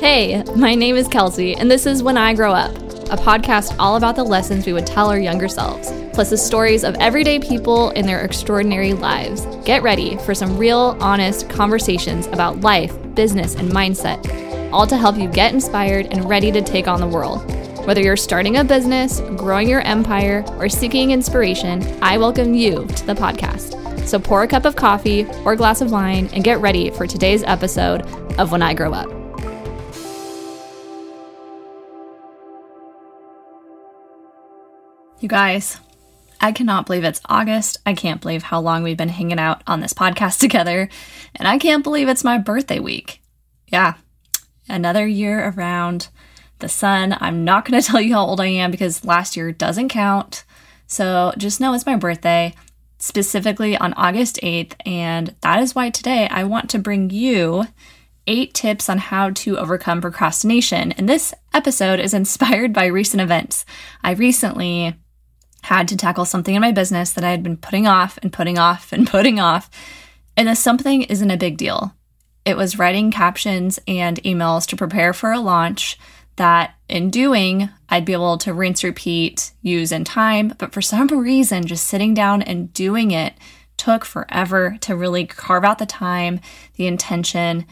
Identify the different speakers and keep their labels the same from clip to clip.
Speaker 1: Hey, my name is Kelsey, and this is When I Grow Up, a podcast all about the lessons we would tell our younger selves, plus the stories of everyday people in their extraordinary lives. Get ready for some real, honest conversations about life, business, and mindset, all to help you get inspired and ready to take on the world. Whether you're starting a business, growing your empire, or seeking inspiration, I welcome you to the podcast. So pour a cup of coffee or a glass of wine and get ready for today's episode of When I Grow Up. You guys, I cannot believe it's August. I can't believe how long we've been hanging out on this podcast together. And I can't believe it's my birthday week. Yeah, another year around the sun. I'm not going to tell you how old I am because last year doesn't count. So just know it's my birthday, specifically on August 8th. And that is why today I want to bring you eight tips on how to overcome procrastination. And this episode is inspired by recent events. I recently had to tackle something in my business that I had been putting off and putting off and putting off. And this something isn't a big deal. It was writing captions and emails to prepare for a launch that in doing, I'd be able to rinse, repeat, use in time. But for some reason, just sitting down and doing it took forever to really carve out the time, the intention,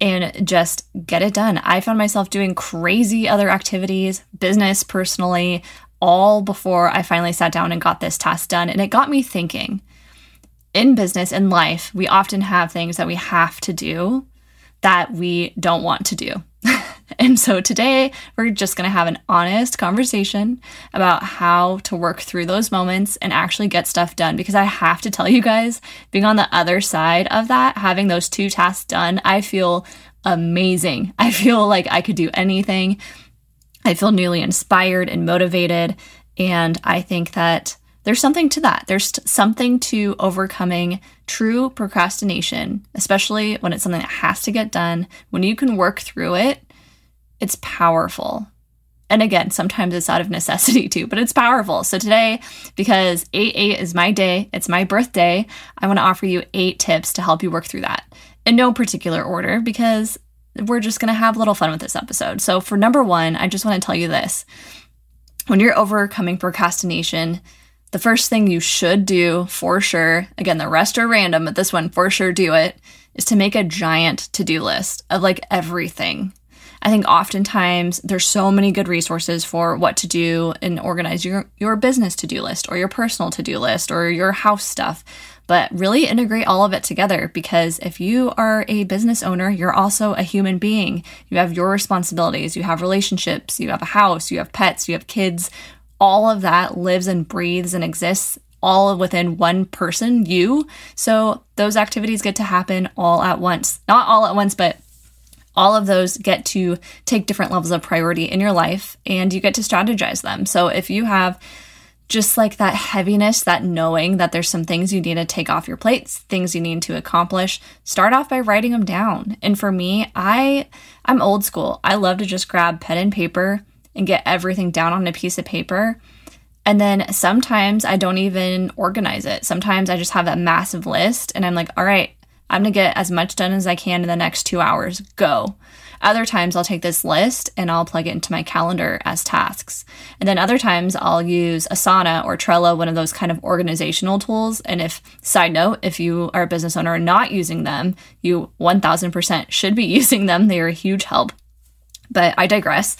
Speaker 1: and just get it done. I found myself doing crazy other activities, business, personally, all before I finally sat down and got this task done. And it got me thinking in business and life, we often have things that we have to do that we don't want to do. and so today we're just going to have an honest conversation about how to work through those moments and actually get stuff done. Because I have to tell you guys, being on the other side of that, having those two tasks done, I feel amazing. I feel like I could do anything. I feel newly inspired and motivated. And I think that there's something to that. There's something to overcoming true procrastination, especially when it's something that has to get done. When you can work through it, it's powerful. And again, sometimes it's out of necessity too, but it's powerful. So today, because 8 8 is my day, it's my birthday, I want to offer you eight tips to help you work through that in no particular order because we're just going to have a little fun with this episode. So, for number one, I just want to tell you this when you're overcoming procrastination, the first thing you should do for sure, again, the rest are random, but this one for sure do it, is to make a giant to do list of like everything. I think oftentimes there's so many good resources for what to do and organize your, your business to do list or your personal to do list or your house stuff but really integrate all of it together because if you are a business owner, you're also a human being. You have your responsibilities, you have relationships, you have a house, you have pets, you have kids. All of that lives and breathes and exists all within one person, you. So those activities get to happen all at once. Not all at once, but all of those get to take different levels of priority in your life and you get to strategize them. So if you have just like that heaviness, that knowing that there's some things you need to take off your plates, things you need to accomplish, start off by writing them down. And for me, I I'm old school. I love to just grab pen and paper and get everything down on a piece of paper. And then sometimes I don't even organize it. Sometimes I just have that massive list and I'm like, all right, I'm going to get as much done as I can in the next 2 hours. Go. Other times I'll take this list and I'll plug it into my calendar as tasks. And then other times I'll use Asana or Trello, one of those kind of organizational tools. And if, side note, if you are a business owner and not using them, you 1000% should be using them. They are a huge help. But I digress.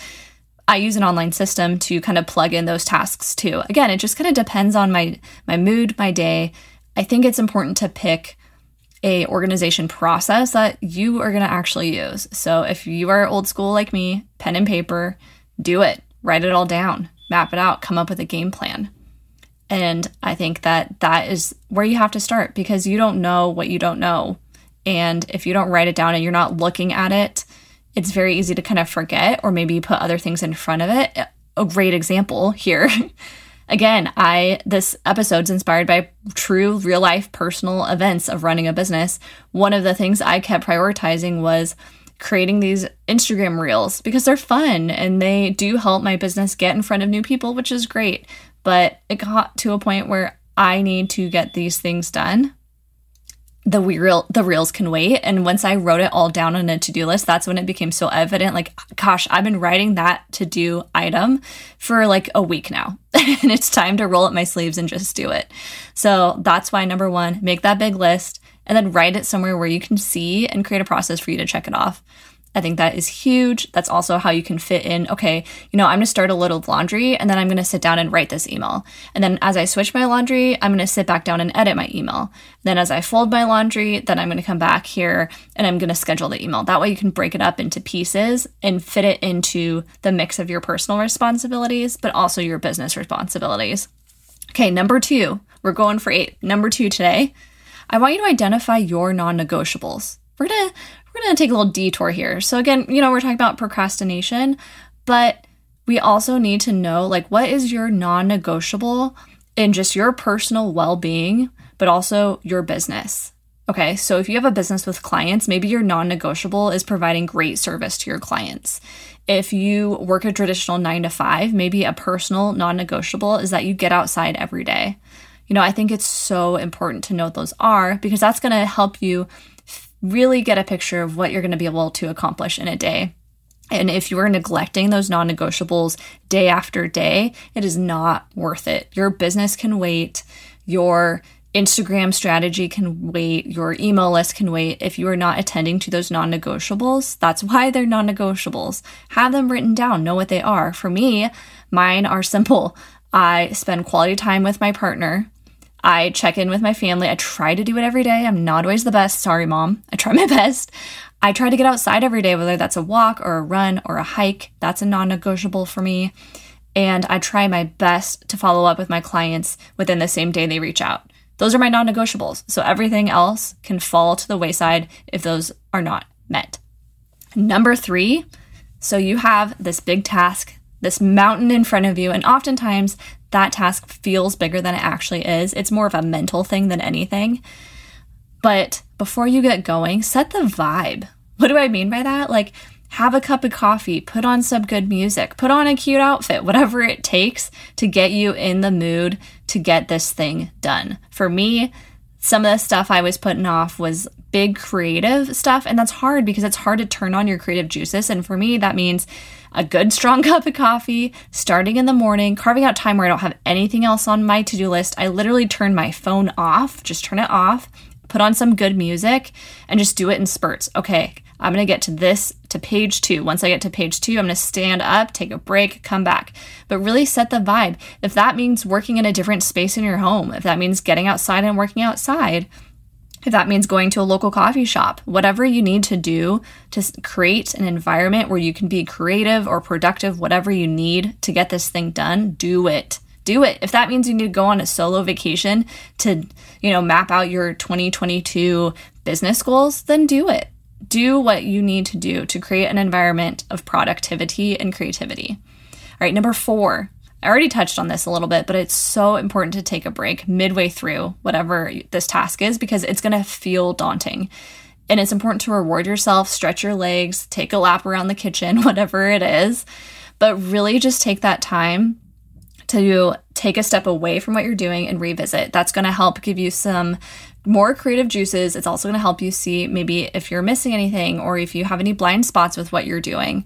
Speaker 1: I use an online system to kind of plug in those tasks too. Again, it just kind of depends on my my mood, my day. I think it's important to pick a organization process that you are going to actually use. So if you are old school like me, pen and paper, do it. Write it all down, map it out, come up with a game plan. And I think that that is where you have to start because you don't know what you don't know. And if you don't write it down and you're not looking at it, it's very easy to kind of forget or maybe put other things in front of it. A great example here Again, I this episode's inspired by true real life personal events of running a business. One of the things I kept prioritizing was creating these Instagram reels because they're fun and they do help my business get in front of new people, which is great. But it got to a point where I need to get these things done the reel the reels can wait. And once i wrote it all down on a to-do list that's when it became so evident like gosh i've been writing that to-do item for like a week now. And it's time to roll up my sleeves and just do it. So that's why number one make that big list and then write it somewhere where you can see and create a process for you to check it off I think that is huge. That's also how you can fit in, okay, you know, I'm going to start a little laundry and then I'm going to sit down and write this email. And then as I switch my laundry, I'm going to sit back down and edit my email. Then as I fold my laundry, then I'm going to come back here and I'm going to schedule the email. That way you can break it up into pieces and fit it into the mix of your personal responsibilities, but also your business responsibilities. Okay, number two, we're going for eight. Number two today, I want you to identify your non negotiables. We're gonna we're going to take a little detour here. So, again, you know, we're talking about procrastination, but we also need to know like what is your non negotiable in just your personal well being, but also your business. Okay, so if you have a business with clients, maybe your non negotiable is providing great service to your clients. If you work a traditional nine to five, maybe a personal non negotiable is that you get outside every day. You know, I think it's so important to know what those are because that's going to help you really get a picture of what you're going to be able to accomplish in a day. And if you are neglecting those non negotiables day after day, it is not worth it. Your business can wait. Your Instagram strategy can wait. Your email list can wait. If you are not attending to those non negotiables, that's why they're non negotiables. Have them written down, know what they are. For me, mine are simple. I spend quality time with my partner. I check in with my family. I try to do it every day. I'm not always the best. Sorry, mom. I try my best. I try to get outside every day, whether that's a walk or a run or a hike. That's a non negotiable for me. And I try my best to follow up with my clients within the same day they reach out. Those are my non negotiables. So everything else can fall to the wayside if those are not met. Number three, so you have this big task, this mountain in front of you, and oftentimes that task feels bigger than it actually is. It's more of a mental thing than anything. But before you get going, set the vibe. What do I mean by that? Like, have a cup of coffee, put on some good music, put on a cute outfit, whatever it takes to get you in the mood to get this thing done. For me, some of the stuff I was putting off was big creative stuff, and that's hard because it's hard to turn on your creative juices. And for me, that means a good strong cup of coffee, starting in the morning, carving out time where I don't have anything else on my to do list. I literally turn my phone off, just turn it off, put on some good music, and just do it in spurts. Okay, I'm gonna get to this, to page two. Once I get to page two, I'm gonna stand up, take a break, come back. But really set the vibe. If that means working in a different space in your home, if that means getting outside and working outside, if that means going to a local coffee shop, whatever you need to do to create an environment where you can be creative or productive, whatever you need to get this thing done, do it. Do it. If that means you need to go on a solo vacation to, you know, map out your 2022 business goals, then do it. Do what you need to do to create an environment of productivity and creativity. All right, number four, I already touched on this a little bit, but it's so important to take a break midway through whatever this task is because it's going to feel daunting. And it's important to reward yourself, stretch your legs, take a lap around the kitchen, whatever it is. But really just take that time to take a step away from what you're doing and revisit. That's going to help give you some more creative juices. It's also going to help you see maybe if you're missing anything or if you have any blind spots with what you're doing.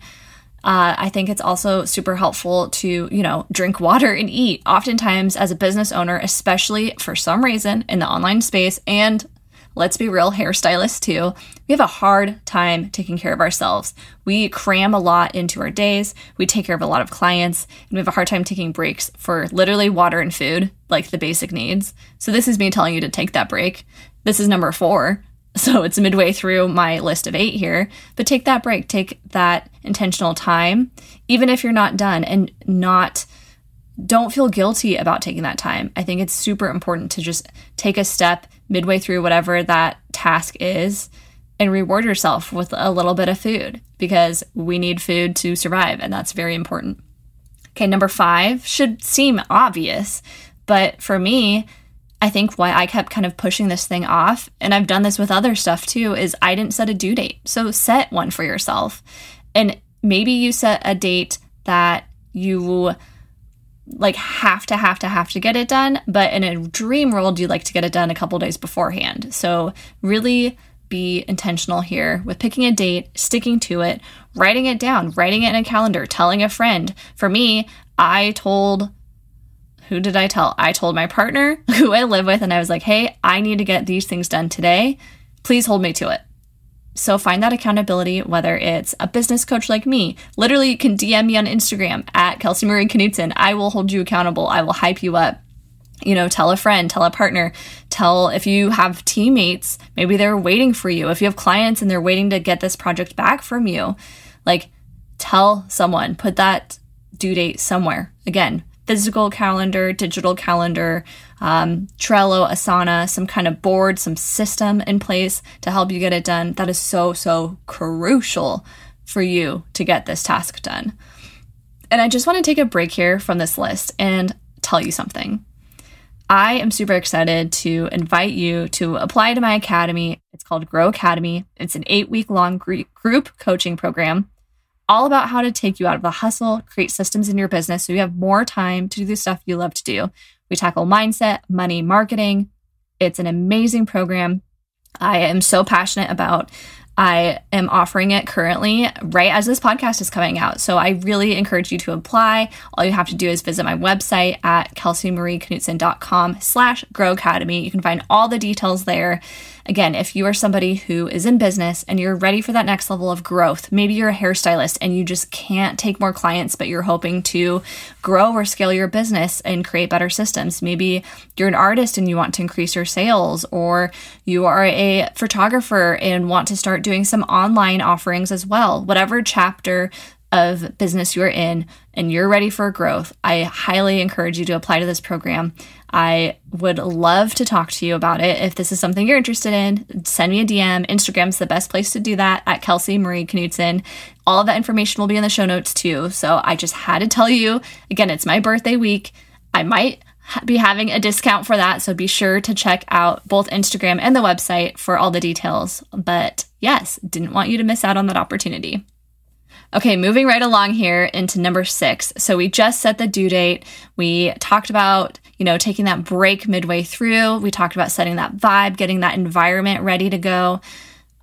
Speaker 1: Uh, I think it's also super helpful to, you know, drink water and eat. Oftentimes, as a business owner, especially for some reason in the online space, and let's be real, hairstylists too, we have a hard time taking care of ourselves. We cram a lot into our days, we take care of a lot of clients, and we have a hard time taking breaks for literally water and food, like the basic needs. So, this is me telling you to take that break. This is number four. So it's midway through my list of eight here, but take that break, take that intentional time, even if you're not done and not, don't feel guilty about taking that time. I think it's super important to just take a step midway through whatever that task is and reward yourself with a little bit of food because we need food to survive, and that's very important. Okay, number five should seem obvious, but for me, I think why I kept kind of pushing this thing off, and I've done this with other stuff too, is I didn't set a due date. So set one for yourself. And maybe you set a date that you like have to have to have to get it done, but in a dream world you like to get it done a couple days beforehand. So really be intentional here with picking a date, sticking to it, writing it down, writing it in a calendar, telling a friend. For me, I told who did I tell? I told my partner who I live with, and I was like, hey, I need to get these things done today. Please hold me to it. So find that accountability, whether it's a business coach like me. Literally, you can DM me on Instagram at Kelsey Marie Knutson. I will hold you accountable. I will hype you up. You know, tell a friend, tell a partner, tell if you have teammates, maybe they're waiting for you. If you have clients and they're waiting to get this project back from you, like tell someone, put that due date somewhere. Again, physical calendar, digital calendar, um, Trello, Asana, some kind of board, some system in place to help you get it done. That is so, so crucial for you to get this task done. And I just want to take a break here from this list and tell you something. I am super excited to invite you to apply to my academy. It's called Grow Academy. It's an eight week long group coaching program all about how to take you out of the hustle, create systems in your business so you have more time to do the stuff you love to do. We tackle mindset, money, marketing. It's an amazing program. I am so passionate about I am offering it currently right as this podcast is coming out. So I really encourage you to apply. All you have to do is visit my website at kelseymarieknutson.com slash grow academy. You can find all the details there. Again, if you are somebody who is in business and you're ready for that next level of growth, maybe you're a hairstylist and you just can't take more clients, but you're hoping to grow or scale your business and create better systems. Maybe you're an artist and you want to increase your sales, or you are a photographer and want to start doing some online offerings as well. Whatever chapter of business you're in and you're ready for growth, I highly encourage you to apply to this program. I would love to talk to you about it. If this is something you're interested in, send me a DM. Instagram's the best place to do that at Kelsey Marie Knutson. All of that information will be in the show notes too. So I just had to tell you again, it's my birthday week. I might be having a discount for that. So be sure to check out both Instagram and the website for all the details. But yes, didn't want you to miss out on that opportunity. Okay, moving right along here into number six. So we just set the due date. We talked about, you know, taking that break midway through. We talked about setting that vibe, getting that environment ready to go.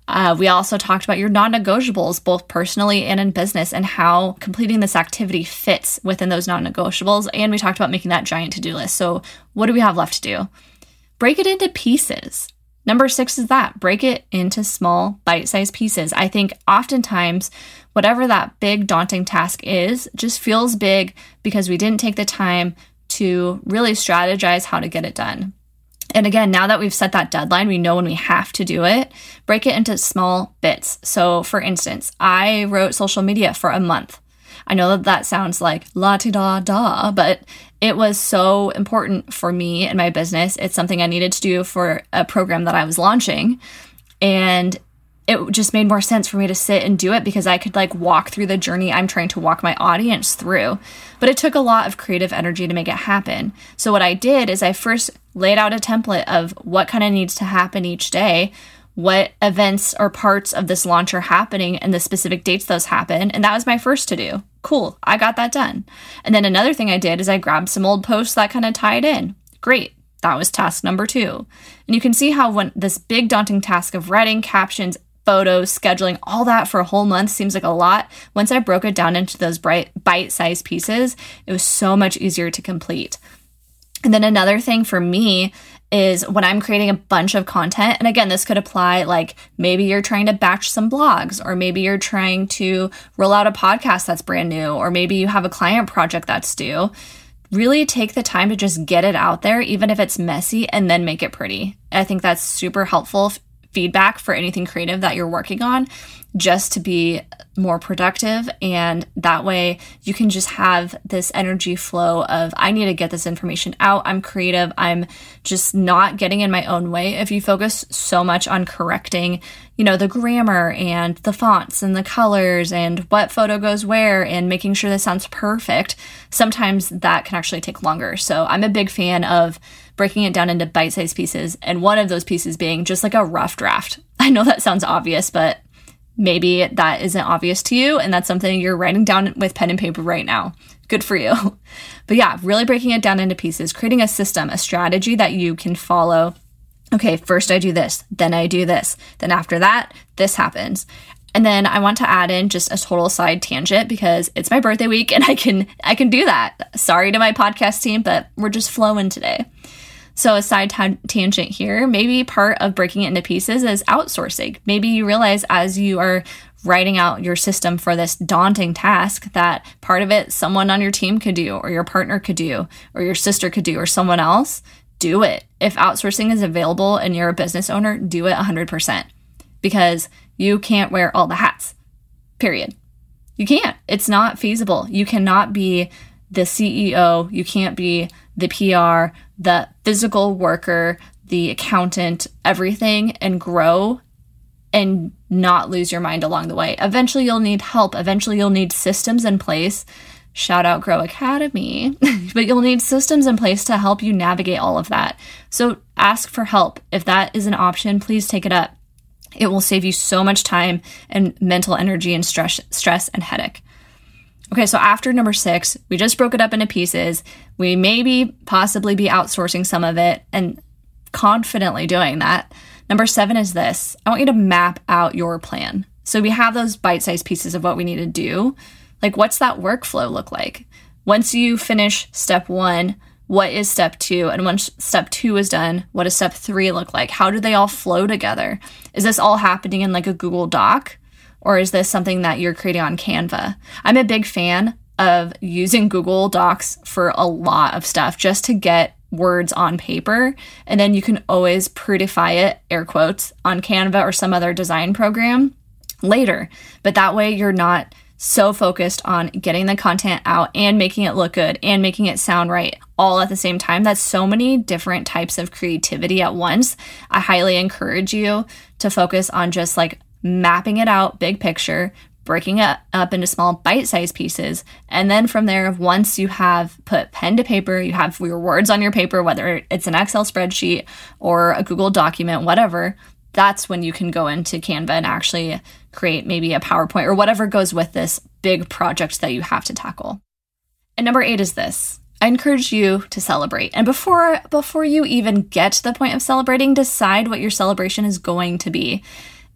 Speaker 1: Uh, we also talked about your non negotiables, both personally and in business, and how completing this activity fits within those non negotiables. And we talked about making that giant to do list. So, what do we have left to do? Break it into pieces. Number six is that break it into small, bite sized pieces. I think oftentimes, whatever that big, daunting task is, just feels big because we didn't take the time to really strategize how to get it done. And again, now that we've set that deadline, we know when we have to do it, break it into small bits. So, for instance, I wrote social media for a month. I know that that sounds like la ti da da, but it was so important for me and my business. It's something I needed to do for a program that I was launching. And it just made more sense for me to sit and do it because I could like walk through the journey I'm trying to walk my audience through. But it took a lot of creative energy to make it happen. So, what I did is I first laid out a template of what kind of needs to happen each day, what events or parts of this launch are happening, and the specific dates those happen. And that was my first to do. Cool, I got that done. And then another thing I did is I grabbed some old posts that kind of tied in. Great. That was task number two. And you can see how when this big daunting task of writing captions, photos, scheduling, all that for a whole month seems like a lot. Once I broke it down into those bright bite-sized pieces, it was so much easier to complete. And then another thing for me is when I'm creating a bunch of content, and again, this could apply like maybe you're trying to batch some blogs, or maybe you're trying to roll out a podcast that's brand new, or maybe you have a client project that's due. Really take the time to just get it out there, even if it's messy, and then make it pretty. I think that's super helpful feedback for anything creative that you're working on just to be more productive. And that way you can just have this energy flow of, I need to get this information out. I'm creative. I'm just not getting in my own way. If you focus so much on correcting, you know, the grammar and the fonts and the colors and what photo goes where and making sure this sounds perfect, sometimes that can actually take longer. So I'm a big fan of breaking it down into bite sized pieces. And one of those pieces being just like a rough draft. I know that sounds obvious, but maybe that isn't obvious to you and that's something you're writing down with pen and paper right now. Good for you. But yeah, really breaking it down into pieces, creating a system, a strategy that you can follow. Okay, first I do this, then I do this, then after that, this happens. And then I want to add in just a total side tangent because it's my birthday week and I can I can do that. Sorry to my podcast team, but we're just flowing today. So, a side t- tangent here, maybe part of breaking it into pieces is outsourcing. Maybe you realize as you are writing out your system for this daunting task that part of it someone on your team could do, or your partner could do, or your sister could do, or someone else. Do it. If outsourcing is available and you're a business owner, do it 100% because you can't wear all the hats, period. You can't. It's not feasible. You cannot be the CEO, you can't be the PR, the physical worker, the accountant, everything, and grow and not lose your mind along the way. Eventually, you'll need help. Eventually, you'll need systems in place. Shout out Grow Academy, but you'll need systems in place to help you navigate all of that. So ask for help. If that is an option, please take it up. It will save you so much time and mental energy and stress, stress and headache. Okay, so after number six, we just broke it up into pieces. We maybe possibly be outsourcing some of it and confidently doing that. Number seven is this I want you to map out your plan. So we have those bite sized pieces of what we need to do. Like, what's that workflow look like? Once you finish step one, what is step two? And once step two is done, what does step three look like? How do they all flow together? Is this all happening in like a Google Doc? Or is this something that you're creating on Canva? I'm a big fan of using Google Docs for a lot of stuff just to get words on paper. And then you can always prettify it, air quotes, on Canva or some other design program later. But that way you're not so focused on getting the content out and making it look good and making it sound right all at the same time. That's so many different types of creativity at once. I highly encourage you to focus on just like mapping it out, big picture, breaking it up into small bite sized pieces. And then from there, once you have put pen to paper, you have your words on your paper, whether it's an Excel spreadsheet or a Google document, whatever, that's when you can go into Canva and actually create maybe a PowerPoint or whatever goes with this big project that you have to tackle. And number eight is this. I encourage you to celebrate. And before before you even get to the point of celebrating, decide what your celebration is going to be.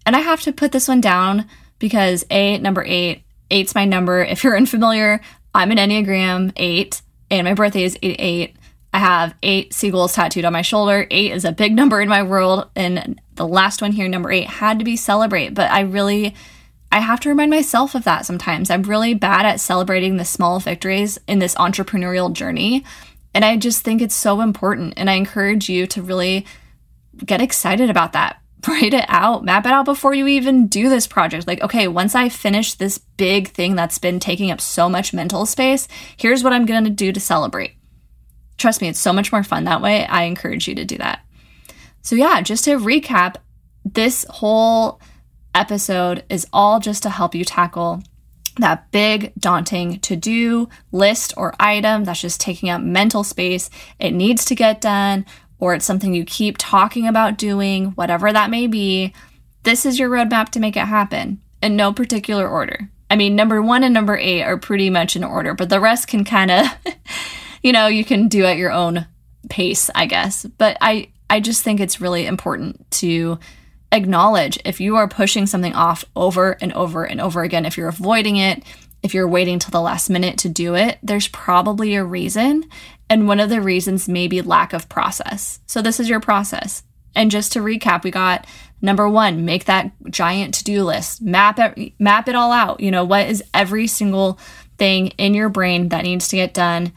Speaker 1: And I have to put this one down because A, number eight, eight's my number. If you're unfamiliar, I'm an Enneagram eight, and my birthday is eight eight. I have eight seagulls tattooed on my shoulder. Eight is a big number in my world, and the last one here, number eight, had to be celebrate. But I really, I have to remind myself of that sometimes. I'm really bad at celebrating the small victories in this entrepreneurial journey, and I just think it's so important. And I encourage you to really get excited about that write it out, map it out before you even do this project. Like, okay, once I finish this big thing that's been taking up so much mental space, here's what I'm going to do to celebrate. Trust me, it's so much more fun that way. I encourage you to do that. So, yeah, just to recap, this whole episode is all just to help you tackle that big, daunting to do list or item that's just taking up mental space. It needs to get done or it's something you keep talking about doing, whatever that may be, this is your roadmap to make it happen in no particular order. I mean, number one and number eight are pretty much in order, but the rest can kind of, you know, you can do at your own pace, I guess. But I, I just think it's really important to acknowledge if you are pushing something off over and over and over again, if you're avoiding it, if you're waiting till the last minute to do it, there's probably a reason. And one of the reasons may be lack of process. So, this is your process. And just to recap, we got number one, make that giant to do list, map it, map it all out. You know, what is every single thing in your brain that needs to get done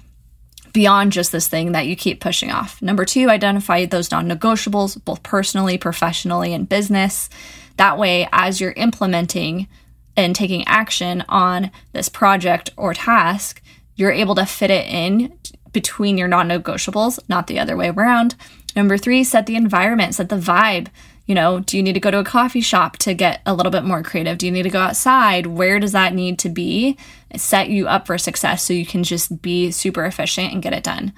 Speaker 1: beyond just this thing that you keep pushing off. Number two, identify those non negotiables, both personally, professionally, and business. That way, as you're implementing and taking action on this project or task, you're able to fit it in between your non negotiables, not the other way around. Number three, set the environment, set the vibe. You know, do you need to go to a coffee shop to get a little bit more creative? Do you need to go outside? Where does that need to be? Set you up for success so you can just be super efficient and get it done.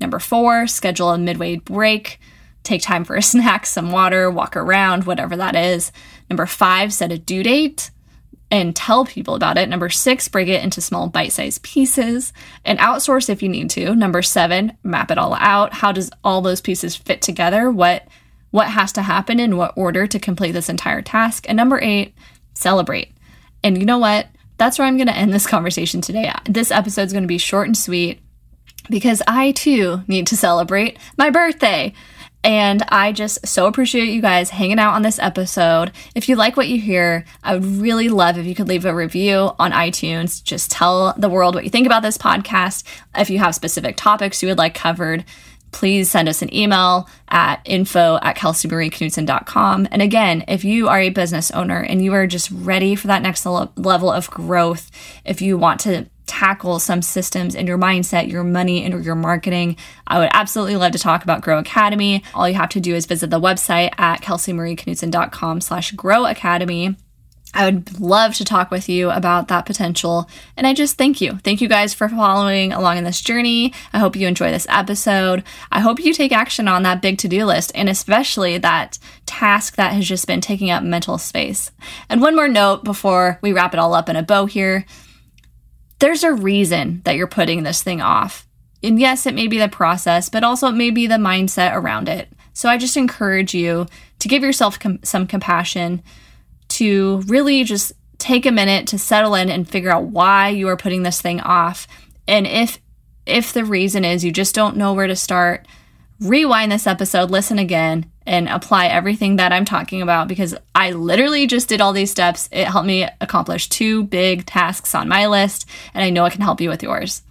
Speaker 1: Number four, schedule a midway break. Take time for a snack, some water, walk around, whatever that is. Number five, set a due date and tell people about it. Number six, break it into small bite sized pieces and outsource if you need to. Number seven, map it all out. How does all those pieces fit together? What what has to happen in what order to complete this entire task? And number eight, celebrate. And you know what? That's where I'm going to end this conversation today. This episode is going to be short and sweet because I too need to celebrate my birthday. And I just so appreciate you guys hanging out on this episode. If you like what you hear, I would really love if you could leave a review on iTunes. Just tell the world what you think about this podcast. If you have specific topics you would like covered, please send us an email at info at kelseymarieknutson.com. And again, if you are a business owner and you are just ready for that next level of growth, if you want to tackle some systems in your mindset, your money, and your marketing, I would absolutely love to talk about Grow Academy. All you have to do is visit the website at kelseymarieknutson.com slash grow academy. I would love to talk with you about that potential. And I just thank you. Thank you guys for following along in this journey. I hope you enjoy this episode. I hope you take action on that big to do list and especially that task that has just been taking up mental space. And one more note before we wrap it all up in a bow here there's a reason that you're putting this thing off. And yes, it may be the process, but also it may be the mindset around it. So I just encourage you to give yourself com- some compassion, to really just take a minute to settle in and figure out why you are putting this thing off. And if if the reason is you just don't know where to start, rewind this episode, listen again, and apply everything that I'm talking about because I literally just did all these steps. It helped me accomplish two big tasks on my list, and I know it can help you with yours.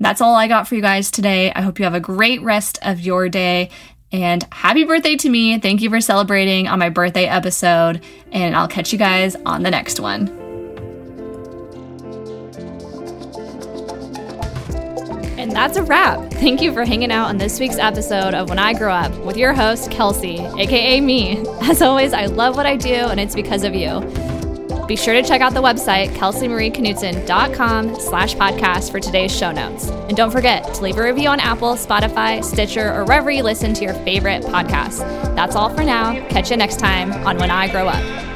Speaker 1: That's all I got for you guys today. I hope you have a great rest of your day. And happy birthday to me. Thank you for celebrating on my birthday episode. And I'll catch you guys on the next one. That's a wrap. Thank you for hanging out on this week's episode of When I Grow Up with your host, Kelsey, aka me. As always, I love what I do, and it's because of you. Be sure to check out the website, kelseymarieknutson.com slash podcast for today's show notes. And don't forget to leave a review on Apple, Spotify, Stitcher, or wherever you listen to your favorite podcasts. That's all for now. Catch you next time on When I Grow Up.